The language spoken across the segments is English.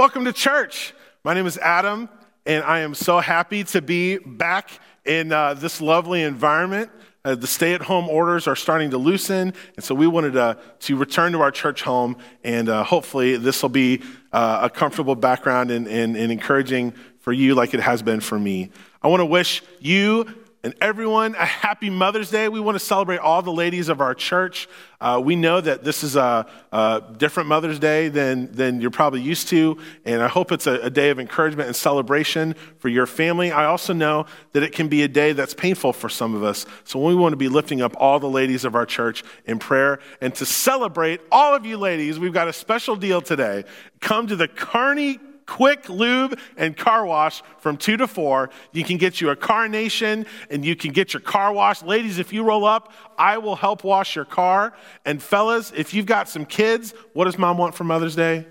Welcome to church. My name is Adam, and I am so happy to be back in uh, this lovely environment. Uh, the stay at home orders are starting to loosen, and so we wanted to, to return to our church home, and uh, hopefully, this will be uh, a comfortable background and, and, and encouraging for you, like it has been for me. I want to wish you and everyone a happy Mother's Day. We want to celebrate all the ladies of our church. Uh, we know that this is a, a, different Mother's Day than, than you're probably used to, and I hope it's a, a, day of encouragement and celebration for your family. I also know that it can be a day that's painful for some of us. So we want to be lifting up all the ladies of our church in prayer. And to celebrate all of you ladies, we've got a special deal today. Come to the Kearney quick lube and car wash from 2 to 4. You can get you a carnation and you can get your car washed. Ladies, if you roll up, I will help wash your car. And fellas, if you've got some kids, what does mom want for Mother's Day?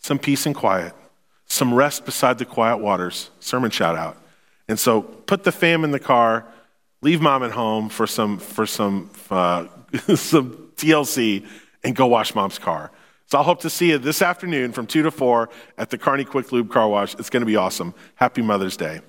Some peace and quiet, some rest beside the quiet waters. Sermon shout out. And so put the fam in the car, leave mom at home for some, for some, uh, some TLC, and go wash mom's car. So I'll hope to see you this afternoon from 2 to 4 at the Kearney Quick Lube Car Wash. It's going to be awesome. Happy Mother's Day.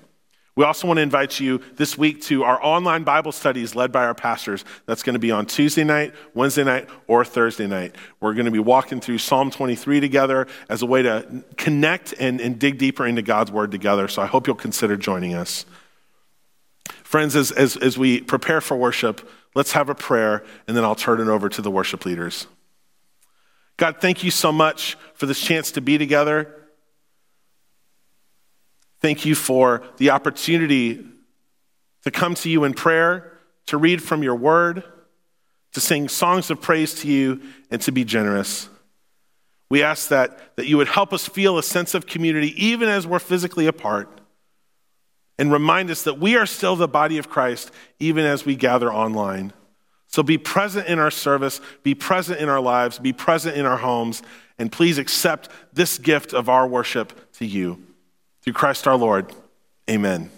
We also want to invite you this week to our online Bible studies led by our pastors. That's going to be on Tuesday night, Wednesday night, or Thursday night. We're going to be walking through Psalm 23 together as a way to connect and, and dig deeper into God's Word together. So I hope you'll consider joining us. Friends, as, as, as we prepare for worship, let's have a prayer, and then I'll turn it over to the worship leaders. God, thank you so much for this chance to be together. Thank you for the opportunity to come to you in prayer, to read from your word, to sing songs of praise to you, and to be generous. We ask that, that you would help us feel a sense of community even as we're physically apart, and remind us that we are still the body of Christ even as we gather online. So be present in our service, be present in our lives, be present in our homes, and please accept this gift of our worship to you. Through Christ our Lord, amen.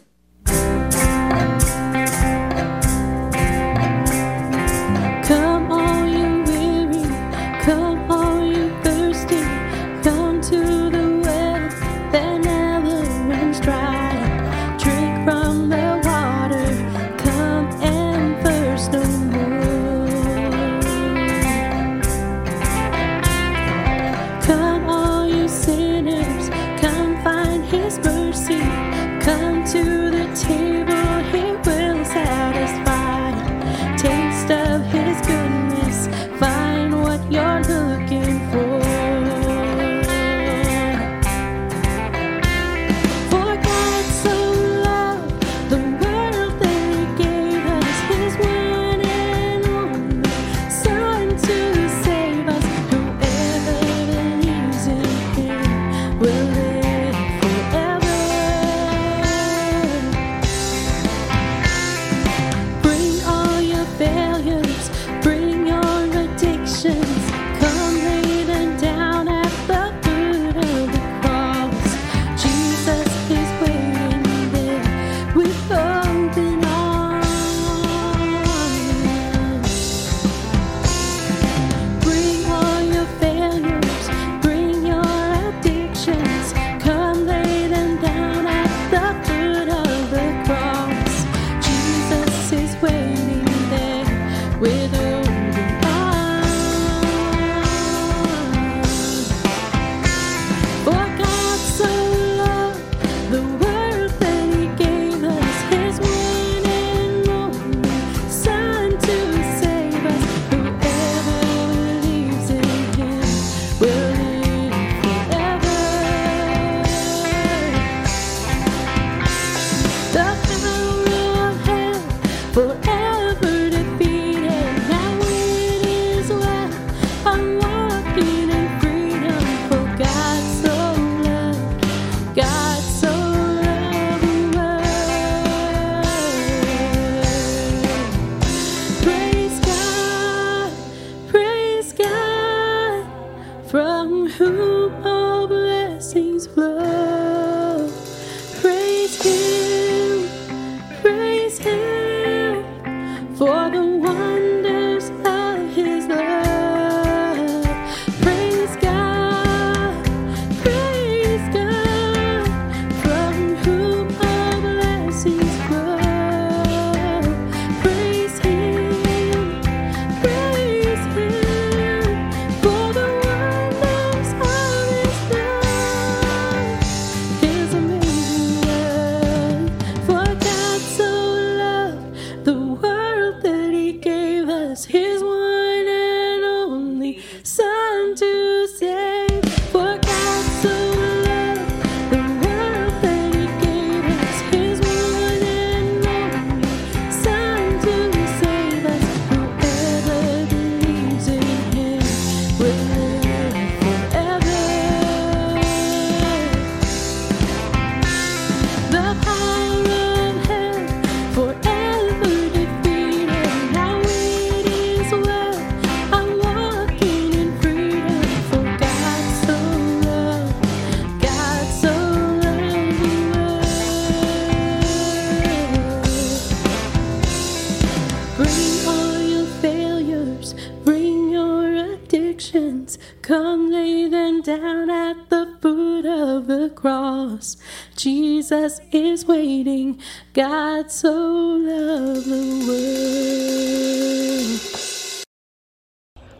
Is waiting. God so loved the world.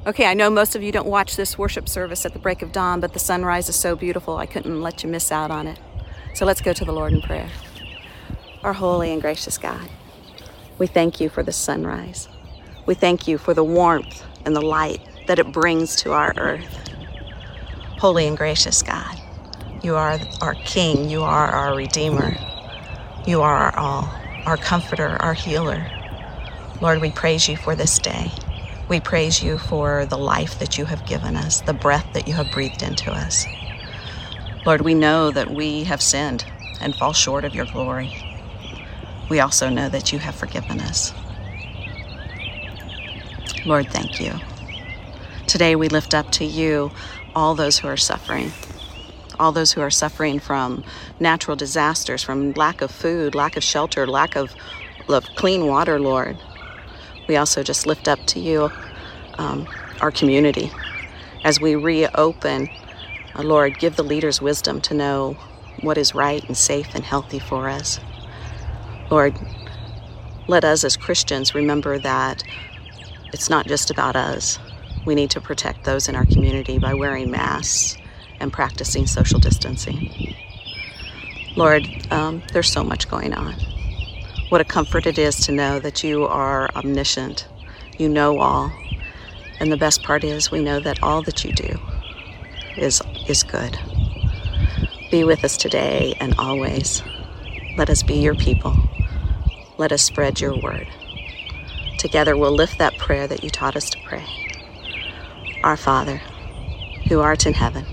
Okay, I know most of you don't watch this worship service at the break of dawn, but the sunrise is so beautiful, I couldn't let you miss out on it. So let's go to the Lord in prayer. Our holy and gracious God, we thank you for the sunrise. We thank you for the warmth and the light that it brings to our earth. Holy and gracious God, you are our King, you are our Redeemer, you are our all, our comforter, our healer. Lord, we praise you for this day. We praise you for the life that you have given us, the breath that you have breathed into us. Lord, we know that we have sinned and fall short of your glory. We also know that you have forgiven us. Lord, thank you. Today we lift up to you all those who are suffering, all those who are suffering from natural disasters, from lack of food, lack of shelter, lack of, of clean water, Lord. We also just lift up to you um, our community as we reopen. Uh, Lord, give the leaders wisdom to know what is right and safe and healthy for us. Lord, let us as Christians remember that it's not just about us. We need to protect those in our community by wearing masks and practicing social distancing. Lord, um, there's so much going on. What a comfort it is to know that you are omniscient, you know all, and the best part is we know that all that you do is, is good. Be with us today and always. Let us be your people. Let us spread your word. Together we'll lift that prayer that you taught us to pray. Our Father, who art in heaven,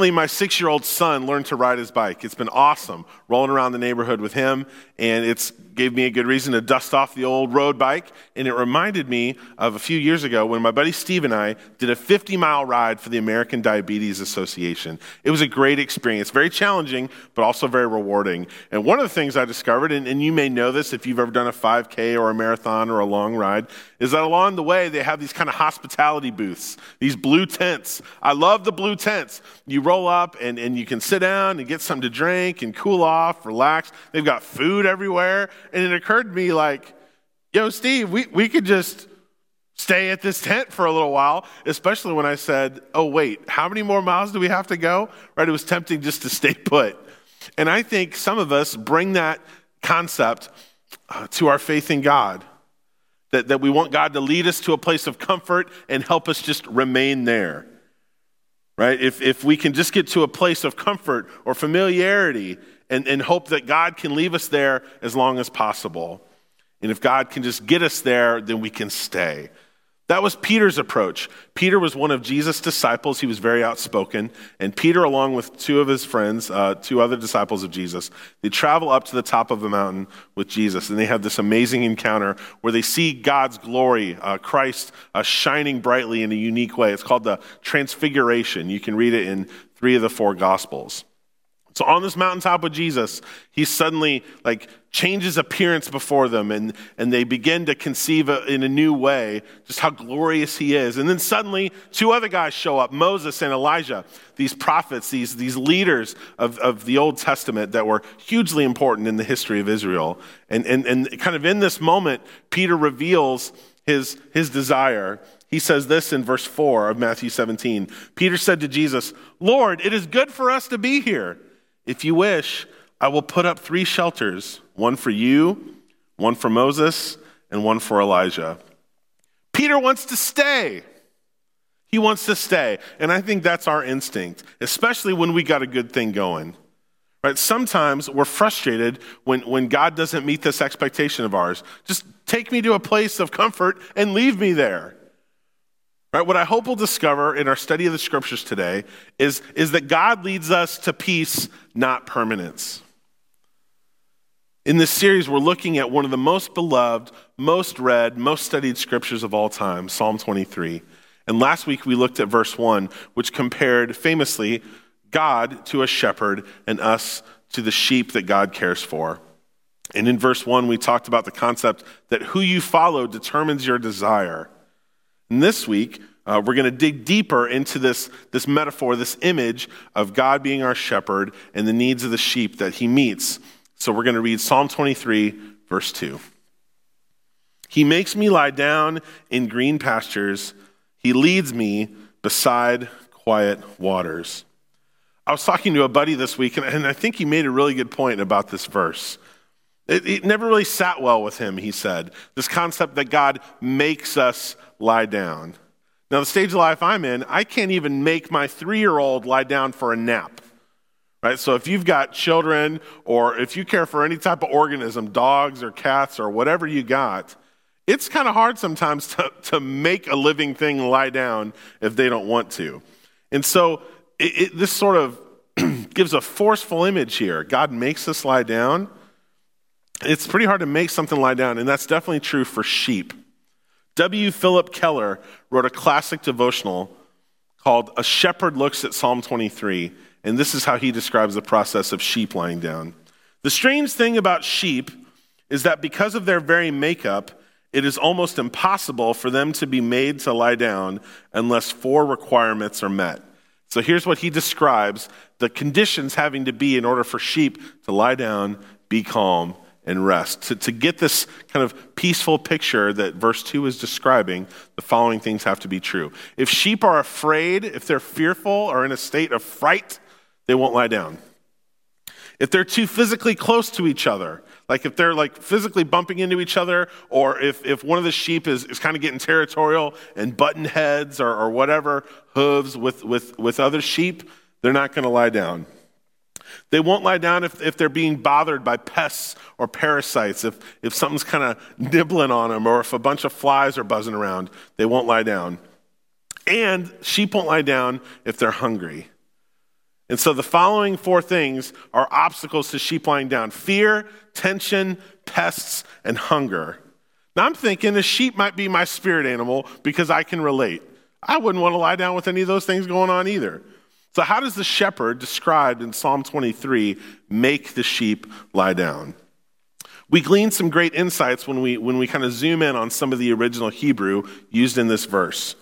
Recently, my six year old son learned to ride his bike. It's been awesome rolling around the neighborhood with him, and it's gave me a good reason to dust off the old road bike. And it reminded me of a few years ago when my buddy Steve and I did a 50 mile ride for the American Diabetes Association. It was a great experience, very challenging, but also very rewarding. And one of the things I discovered, and, and you may know this if you've ever done a 5K or a marathon or a long ride, is that along the way they have these kind of hospitality booths, these blue tents. I love the blue tents. You roll up and, and you can sit down and get something to drink and cool off, relax. They've got food everywhere. And it occurred to me, like, yo, Steve, we, we could just stay at this tent for a little while, especially when I said, oh, wait, how many more miles do we have to go? Right? It was tempting just to stay put. And I think some of us bring that concept uh, to our faith in God. That, that we want God to lead us to a place of comfort and help us just remain there. Right? If, if we can just get to a place of comfort or familiarity and, and hope that God can leave us there as long as possible. And if God can just get us there, then we can stay. That was Peter's approach. Peter was one of Jesus' disciples. He was very outspoken. And Peter, along with two of his friends, uh, two other disciples of Jesus, they travel up to the top of the mountain with Jesus. And they have this amazing encounter where they see God's glory, uh, Christ uh, shining brightly in a unique way. It's called the Transfiguration. You can read it in three of the four Gospels. So on this mountaintop with Jesus, he suddenly like changes appearance before them and, and they begin to conceive in a new way just how glorious he is. And then suddenly two other guys show up, Moses and Elijah, these prophets, these, these leaders of, of the Old Testament that were hugely important in the history of Israel. And, and, and kind of in this moment, Peter reveals his, his desire he says this in verse 4 of Matthew 17. Peter said to Jesus, Lord, it is good for us to be here. If you wish, I will put up three shelters one for you, one for Moses, and one for Elijah. Peter wants to stay. He wants to stay. And I think that's our instinct, especially when we got a good thing going. Right? Sometimes we're frustrated when, when God doesn't meet this expectation of ours. Just take me to a place of comfort and leave me there. Right? What I hope we'll discover in our study of the scriptures today is, is that God leads us to peace, not permanence. In this series, we're looking at one of the most beloved, most read, most studied scriptures of all time, Psalm 23. And last week we looked at verse 1, which compared famously God to a shepherd and us to the sheep that God cares for. And in verse 1, we talked about the concept that who you follow determines your desire. And this week, uh, we're going to dig deeper into this, this metaphor, this image of God being our shepherd and the needs of the sheep that he meets. So we're going to read Psalm 23, verse 2. He makes me lie down in green pastures, he leads me beside quiet waters. I was talking to a buddy this week, and I think he made a really good point about this verse. It, it, never really sat well with him, he said. This concept that God makes us lie down. Now, the stage of life I'm in, I can't even make my three year old lie down for a nap. Right? So if you've got children or if you care for any type of organism, dogs or cats or whatever you got, it's kind of hard sometimes to, to make a living thing lie down if they don't want to. And so it, it, this sort of gives a forceful image here. God makes us lie down it's pretty hard to make something lie down, and that's definitely true for sheep. W. Philip Keller wrote a classic devotional called A Shepherd Looks at Psalm 23, and this is how he describes the process of sheep lying down. The strange thing about sheep is that because of their very makeup, it is almost impossible for them to be made to lie down unless four requirements are met. So here's what he describes the conditions having to be in order for sheep to lie down, be calm, and rest. To, to get this kind of peaceful picture that verse 2 is describing, the following things have to be true. If sheep are afraid, if they're fearful or in a state of fright, they won't lie down. If they're too physically close to each other, like if they're like physically bumping into each other, or if, if one of the sheep is, is kind of getting territorial and button heads or, or whatever, hooves with, with, with other sheep, they're not going to lie down. They won't lie down if, if they're being bothered by pests or parasites, if, if something's kind of nibbling on them, or if a bunch of flies are buzzing around. They won't lie down. And sheep won't lie down if they're hungry. And so the following four things are obstacles to sheep lying down fear, tension, pests, and hunger. Now I'm thinking a sheep might be my spirit animal because I can relate. I wouldn't want to lie down with any of those things going on either. So, how does the shepherd described in Psalm 23 make the sheep lie down? We glean some great insights when we, when we kind of zoom in on some of the original Hebrew used in this verse.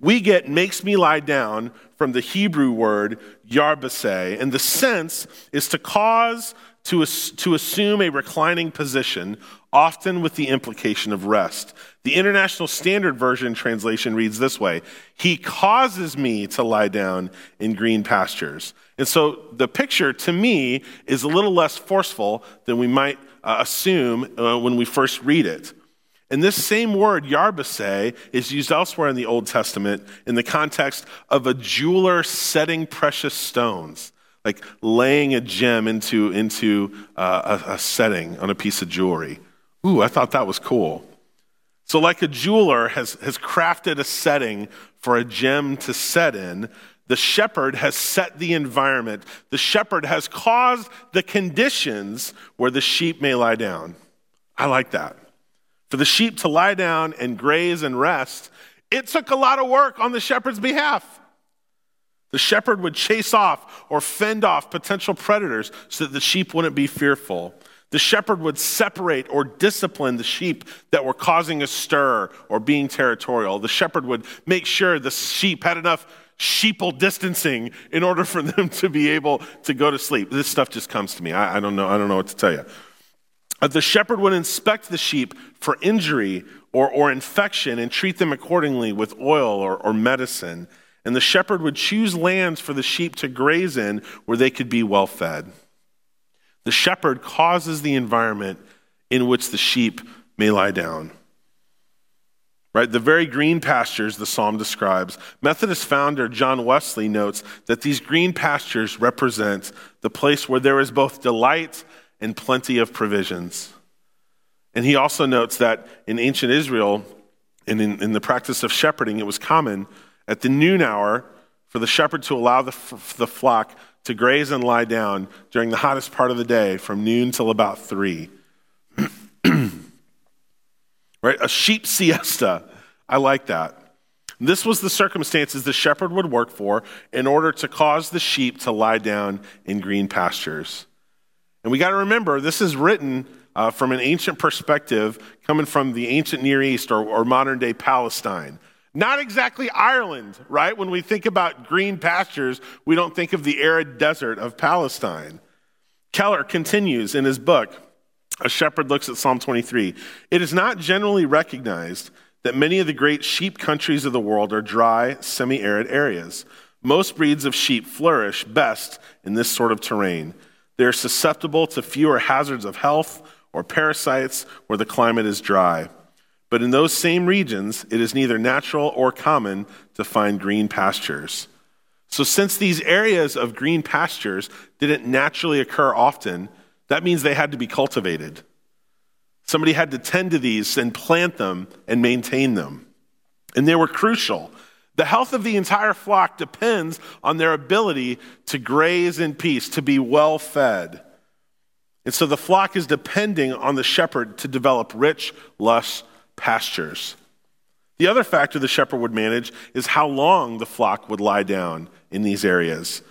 We get makes me lie down from the Hebrew word yarbase, and the sense is to cause to, to assume a reclining position, often with the implication of rest. The International Standard Version translation reads this way He causes me to lie down in green pastures. And so the picture to me is a little less forceful than we might uh, assume uh, when we first read it. And this same word, yarbase, is used elsewhere in the Old Testament in the context of a jeweler setting precious stones, like laying a gem into, into uh, a, a setting on a piece of jewelry. Ooh, I thought that was cool. So, like a jeweler has, has crafted a setting for a gem to set in, the shepherd has set the environment. The shepherd has caused the conditions where the sheep may lie down. I like that. For the sheep to lie down and graze and rest, it took a lot of work on the shepherd's behalf. The shepherd would chase off or fend off potential predators so that the sheep wouldn't be fearful. The shepherd would separate or discipline the sheep that were causing a stir or being territorial. The shepherd would make sure the sheep had enough sheeple distancing in order for them to be able to go to sleep. This stuff just comes to me. I, I don't know. I don't know what to tell you. Uh, the shepherd would inspect the sheep for injury or, or infection and treat them accordingly with oil or, or medicine. And the shepherd would choose lands for the sheep to graze in where they could be well fed. The shepherd causes the environment in which the sheep may lie down. Right? The very green pastures the psalm describes. Methodist founder John Wesley notes that these green pastures represent the place where there is both delight and plenty of provisions. And he also notes that in ancient Israel, and in, in the practice of shepherding, it was common at the noon hour for the shepherd to allow the, the flock to graze and lie down during the hottest part of the day from noon till about three. right? A sheep siesta. I like that. This was the circumstances the shepherd would work for in order to cause the sheep to lie down in green pastures. And we got to remember, this is written uh, from an ancient perspective, coming from the ancient Near East or, or modern day Palestine. Not exactly Ireland, right? When we think about green pastures, we don't think of the arid desert of Palestine. Keller continues in his book, A Shepherd Looks at Psalm 23. It is not generally recognized that many of the great sheep countries of the world are dry, semi arid areas. Most breeds of sheep flourish best in this sort of terrain. They are susceptible to fewer hazards of health or parasites where the climate is dry. But in those same regions, it is neither natural or common to find green pastures. So, since these areas of green pastures didn't naturally occur often, that means they had to be cultivated. Somebody had to tend to these and plant them and maintain them. And they were crucial. The health of the entire flock depends on their ability to graze in peace, to be well fed. And so the flock is depending on the shepherd to develop rich, lush pastures. The other factor the shepherd would manage is how long the flock would lie down in these areas.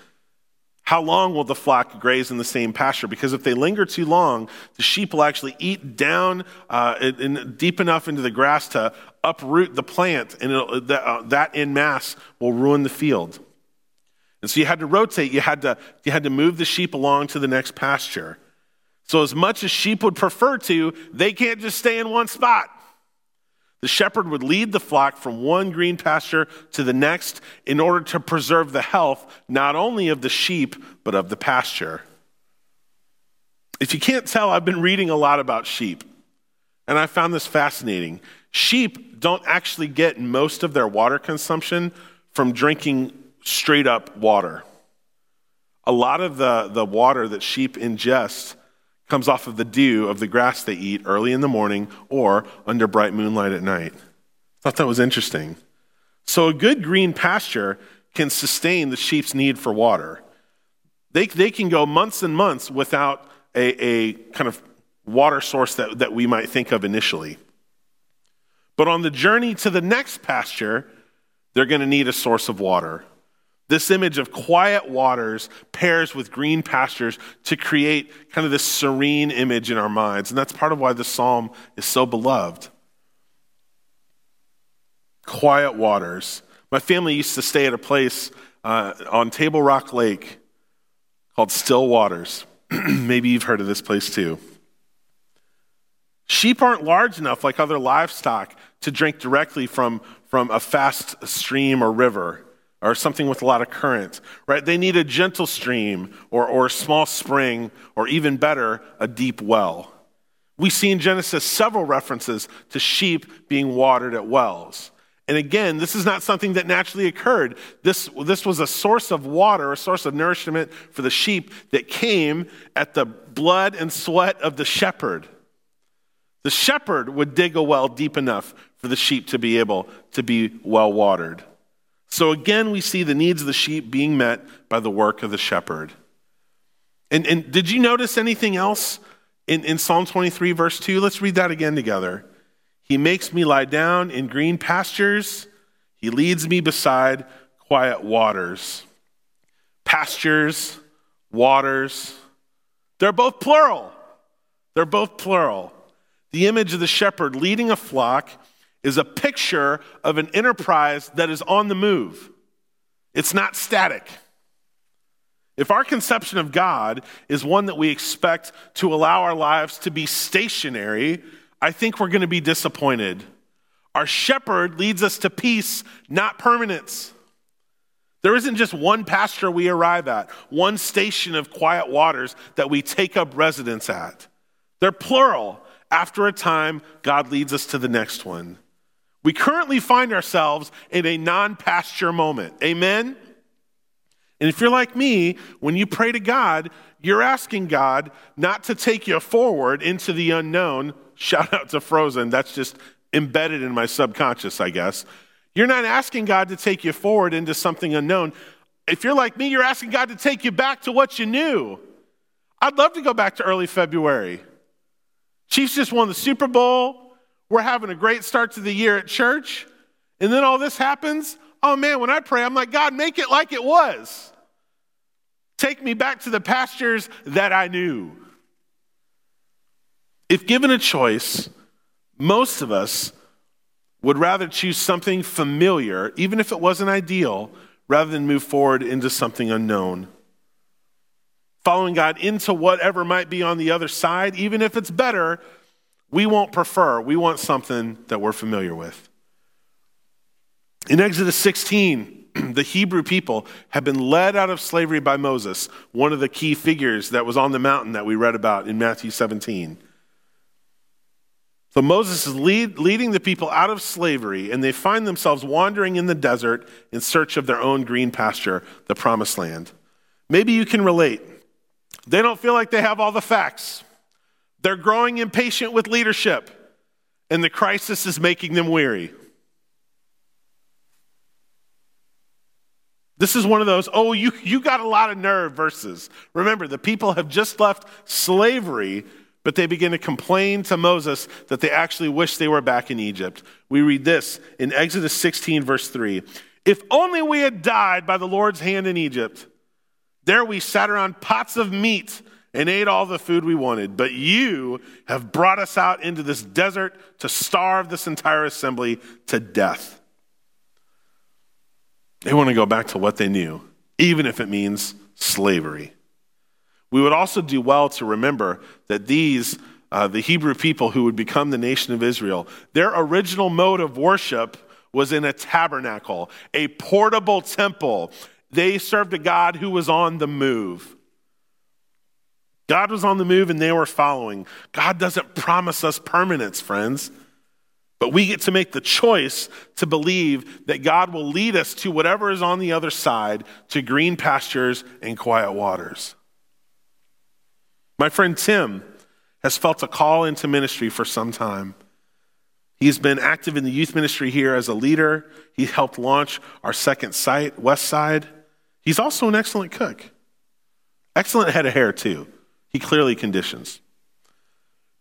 How long will the flock graze in the same pasture? Because if they linger too long, the sheep will actually eat down uh, in, deep enough into the grass to uproot the plant, and that, uh, that in mass will ruin the field. And so you had to rotate, you had to, you had to move the sheep along to the next pasture. So, as much as sheep would prefer to, they can't just stay in one spot. The shepherd would lead the flock from one green pasture to the next in order to preserve the health not only of the sheep, but of the pasture. If you can't tell, I've been reading a lot about sheep, and I found this fascinating. Sheep don't actually get most of their water consumption from drinking straight up water. A lot of the, the water that sheep ingest comes off of the dew of the grass they eat early in the morning or under bright moonlight at night. Thought that was interesting. So, a good green pasture can sustain the sheep's need for water. They, they can go months and months without a, a kind of water source that, that we might think of initially. But on the journey to the next pasture, they're going to need a source of water. This image of quiet waters pairs with green pastures to create kind of this serene image in our minds. And that's part of why the psalm is so beloved. Quiet waters. My family used to stay at a place uh, on Table Rock Lake called Still Waters. Maybe you've heard of this place too. Sheep aren't large enough, like other livestock, to drink directly from, from a fast stream or river or something with a lot of current, right? They need a gentle stream or, or a small spring, or even better, a deep well. We see in Genesis several references to sheep being watered at wells. And again, this is not something that naturally occurred. This, this was a source of water, a source of nourishment for the sheep that came at the blood and sweat of the shepherd. The shepherd would dig a well deep enough for the sheep to be able to be well watered. So again, we see the needs of the sheep being met by the work of the shepherd. And, and did you notice anything else in, in Psalm 23, verse 2? Let's read that again together. He makes me lie down in green pastures, He leads me beside quiet waters. Pastures, waters, they're both plural. They're both plural. The image of the shepherd leading a flock is a picture of an enterprise that is on the move. It's not static. If our conception of God is one that we expect to allow our lives to be stationary, I think we're going to be disappointed. Our shepherd leads us to peace, not permanence. There isn't just one pasture we arrive at, one station of quiet waters that we take up residence at. They're plural. After a time, God leads us to the next one. We currently find ourselves in a non pasture moment. Amen? And if you're like me, when you pray to God, you're asking God not to take you forward into the unknown. Shout out to Frozen. That's just embedded in my subconscious, I guess. You're not asking God to take you forward into something unknown. If you're like me, you're asking God to take you back to what you knew. I'd love to go back to early February. Chiefs just won the Super Bowl. We're having a great start to the year at church. And then all this happens. Oh man, when I pray, I'm like, God, make it like it was. Take me back to the pastures that I knew. If given a choice, most of us would rather choose something familiar, even if it wasn't ideal, rather than move forward into something unknown. Following God into whatever might be on the other side, even if it's better, we won't prefer, we want something that we're familiar with. In Exodus 16, the Hebrew people have been led out of slavery by Moses, one of the key figures that was on the mountain that we read about in Matthew 17. So Moses is lead, leading the people out of slavery, and they find themselves wandering in the desert in search of their own green pasture, the promised land. Maybe you can relate. They don't feel like they have all the facts. They're growing impatient with leadership, and the crisis is making them weary. This is one of those, oh, you, you got a lot of nerve verses. Remember, the people have just left slavery, but they begin to complain to Moses that they actually wish they were back in Egypt. We read this in Exodus 16, verse 3. If only we had died by the Lord's hand in Egypt. There we sat around pots of meat and ate all the food we wanted, but you have brought us out into this desert to starve this entire assembly to death. They want to go back to what they knew, even if it means slavery. We would also do well to remember that these, uh, the Hebrew people who would become the nation of Israel, their original mode of worship was in a tabernacle, a portable temple. They served a God who was on the move. God was on the move and they were following. God doesn't promise us permanence, friends. But we get to make the choice to believe that God will lead us to whatever is on the other side, to green pastures and quiet waters. My friend Tim has felt a call into ministry for some time. He's been active in the youth ministry here as a leader. He helped launch our second site, West Side. He's also an excellent cook. Excellent head of hair, too. He clearly conditions.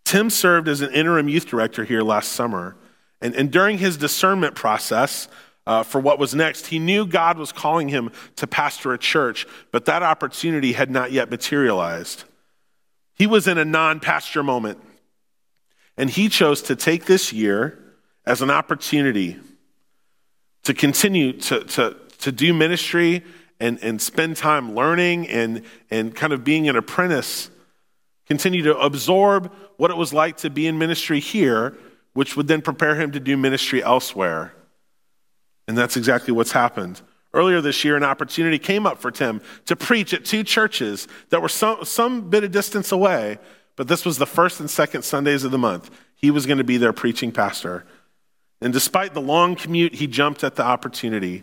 Tim served as an interim youth director here last summer. And, and during his discernment process uh, for what was next, he knew God was calling him to pastor a church, but that opportunity had not yet materialized. He was in a non pasture moment. And he chose to take this year as an opportunity to continue to, to, to do ministry and, and spend time learning and, and kind of being an apprentice, continue to absorb what it was like to be in ministry here, which would then prepare him to do ministry elsewhere. And that's exactly what's happened. Earlier this year, an opportunity came up for Tim to preach at two churches that were some, some bit of distance away, but this was the first and second Sundays of the month. He was going to be their preaching pastor. And despite the long commute, he jumped at the opportunity.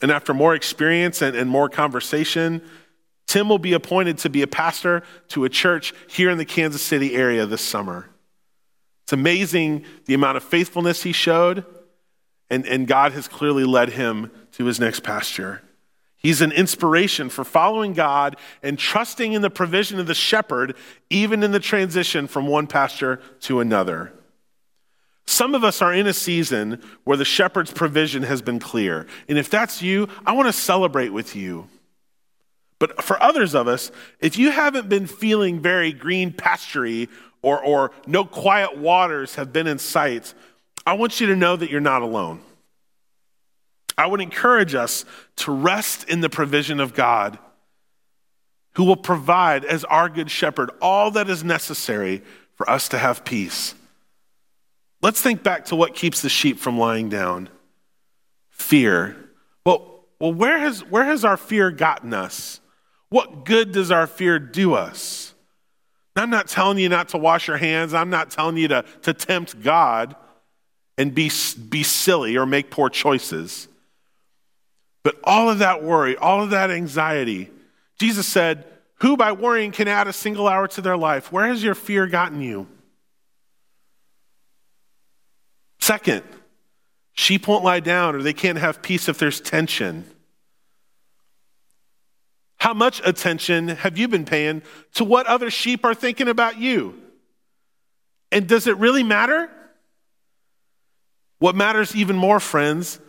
And after more experience and, and more conversation, Tim will be appointed to be a pastor to a church here in the Kansas City area this summer. It's amazing the amount of faithfulness he showed, and, and God has clearly led him to his next pasture. He's an inspiration for following God and trusting in the provision of the shepherd, even in the transition from one pasture to another. Some of us are in a season where the shepherd's provision has been clear. And if that's you, I want to celebrate with you. But for others of us, if you haven't been feeling very green pastury or, or no quiet waters have been in sight, I want you to know that you're not alone. I would encourage us to rest in the provision of God, who will provide as our good shepherd all that is necessary for us to have peace. Let's think back to what keeps the sheep from lying down fear. Well, well where, has, where has our fear gotten us? What good does our fear do us? I'm not telling you not to wash your hands. I'm not telling you to, to tempt God and be, be silly or make poor choices. But all of that worry, all of that anxiety, Jesus said, Who by worrying can add a single hour to their life? Where has your fear gotten you? Second, sheep won't lie down or they can't have peace if there's tension. How much attention have you been paying to what other sheep are thinking about you? And does it really matter? What matters even more, friends,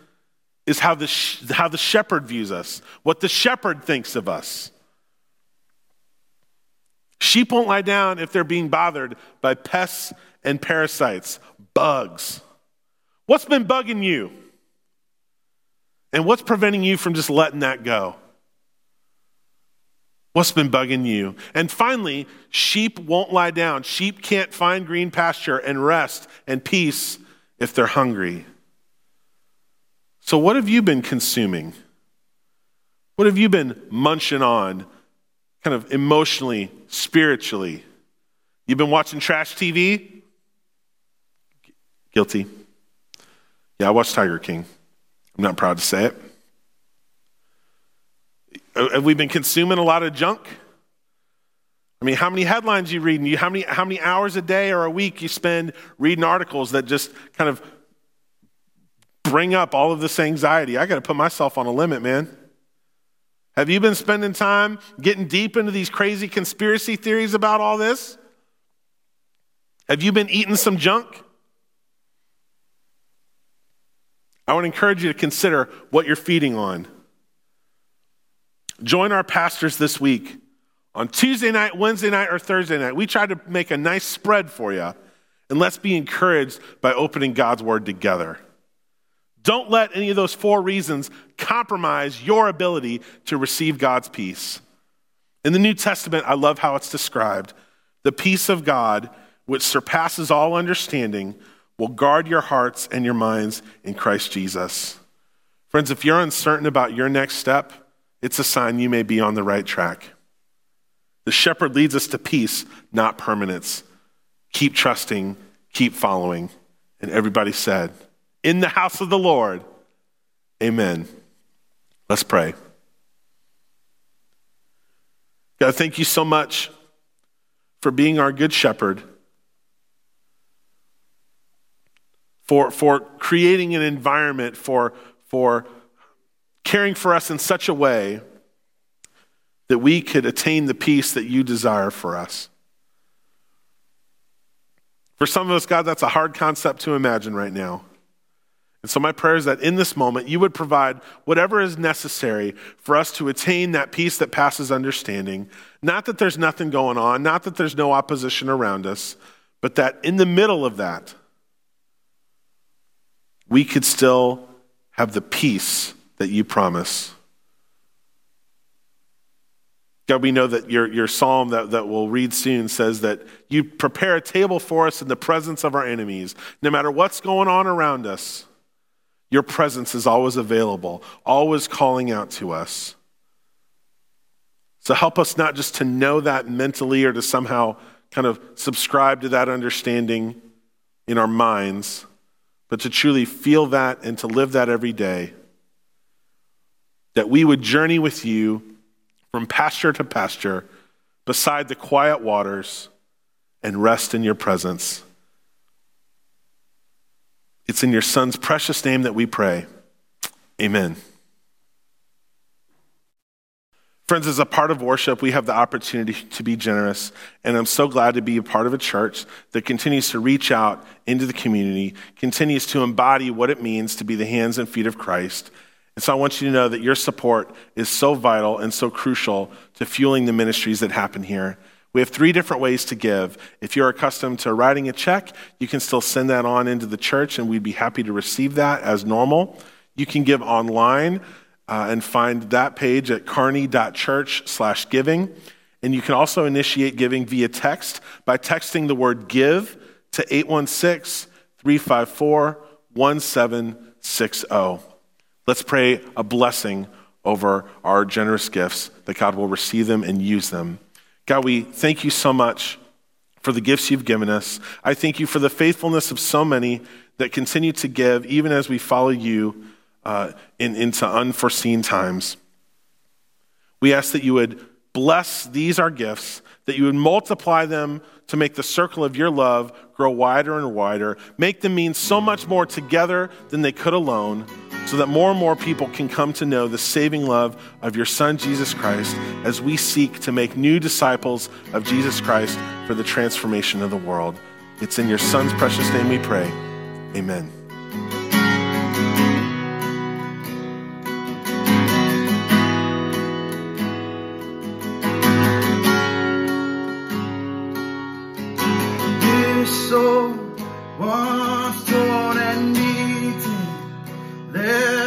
is how the, how the shepherd views us, what the shepherd thinks of us. Sheep won't lie down if they're being bothered by pests and parasites, bugs. What's been bugging you? And what's preventing you from just letting that go? What's been bugging you? And finally, sheep won't lie down. Sheep can't find green pasture and rest and peace if they're hungry. So, what have you been consuming? What have you been munching on, kind of emotionally, spiritually? You've been watching trash TV? Guilty. Yeah, I watched Tiger King. I'm not proud to say it. Uh, have we been consuming a lot of junk? I mean, how many headlines you read, and you, how, many, how many hours a day or a week you spend reading articles that just kind of bring up all of this anxiety. I got to put myself on a limit, man. Have you been spending time getting deep into these crazy conspiracy theories about all this? Have you been eating some junk? I would encourage you to consider what you're feeding on. Join our pastors this week on Tuesday night, Wednesday night, or Thursday night. We try to make a nice spread for you, and let's be encouraged by opening God's Word together. Don't let any of those four reasons compromise your ability to receive God's peace. In the New Testament, I love how it's described. The peace of God, which surpasses all understanding, will guard your hearts and your minds in Christ Jesus. Friends, if you're uncertain about your next step, it's a sign you may be on the right track. The shepherd leads us to peace, not permanence. Keep trusting, keep following. And everybody said, in the house of the Lord. Amen. Let's pray. God, thank you so much for being our good shepherd, for, for creating an environment, for, for caring for us in such a way that we could attain the peace that you desire for us. For some of us, God, that's a hard concept to imagine right now. And so, my prayer is that in this moment, you would provide whatever is necessary for us to attain that peace that passes understanding. Not that there's nothing going on, not that there's no opposition around us, but that in the middle of that, we could still have the peace that you promise. God, we know that your, your psalm that, that we'll read soon says that you prepare a table for us in the presence of our enemies. No matter what's going on around us, your presence is always available, always calling out to us. So help us not just to know that mentally or to somehow kind of subscribe to that understanding in our minds, but to truly feel that and to live that every day. That we would journey with you from pasture to pasture, beside the quiet waters, and rest in your presence. It's in your Son's precious name that we pray. Amen. Friends, as a part of worship, we have the opportunity to be generous, and I'm so glad to be a part of a church that continues to reach out into the community, continues to embody what it means to be the hands and feet of Christ, and so I want you to know that your support is so vital and so crucial to fueling the ministries that happen here. We have three different ways to give. If you're accustomed to writing a check, you can still send that on into the church, and we'd be happy to receive that as normal. You can give online uh, and find that page at kearney.church/giving. And you can also initiate giving via text by texting the word give to 816 354 1760. Let's pray a blessing over our generous gifts, that God will receive them and use them. God, we thank you so much for the gifts you've given us. I thank you for the faithfulness of so many that continue to give, even as we follow you uh, in, into unforeseen times. We ask that you would bless these, our gifts, that you would multiply them to make the circle of your love grow wider and wider, make them mean so much more together than they could alone so that more and more people can come to know the saving love of your Son, Jesus Christ, as we seek to make new disciples of Jesus Christ for the transformation of the world. It's in your Son's precious name we pray. Amen. Reign over me. And I hear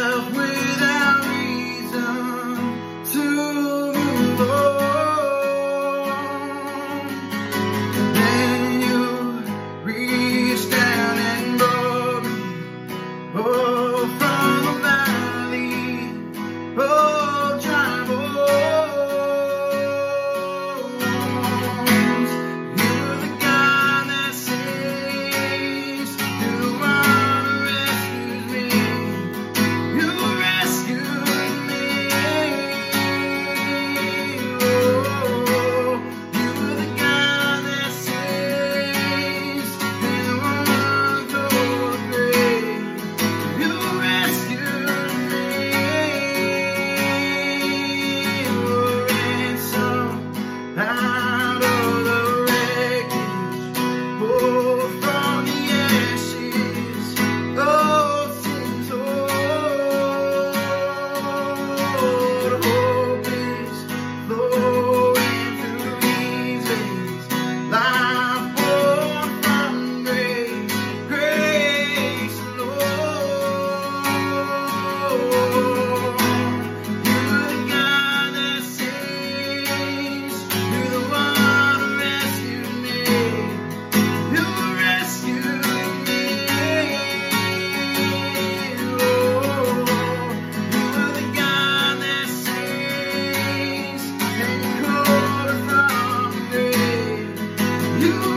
the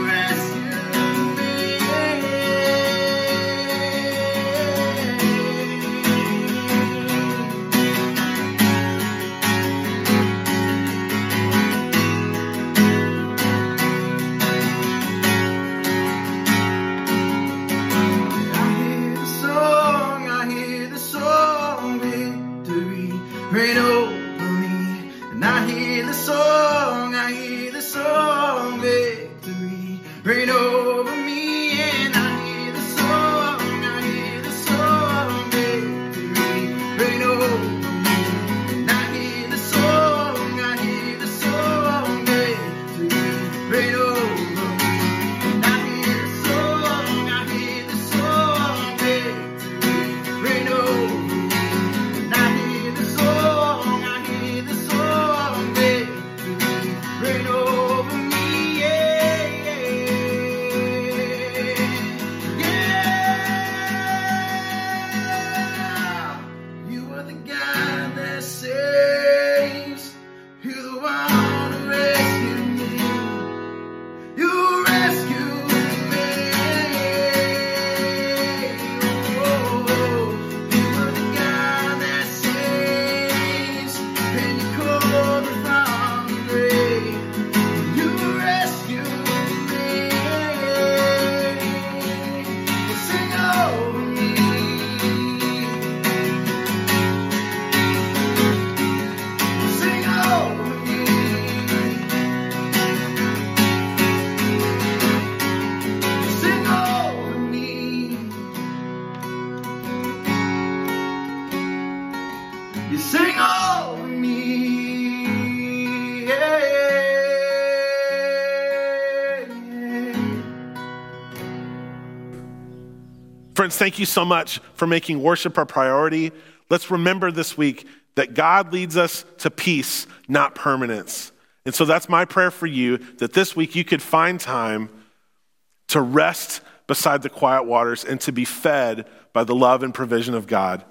Thank you so much for making worship our priority. Let's remember this week that God leads us to peace, not permanence. And so that's my prayer for you that this week you could find time to rest beside the quiet waters and to be fed by the love and provision of God.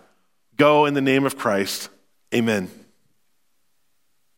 Go in the name of Christ. Amen.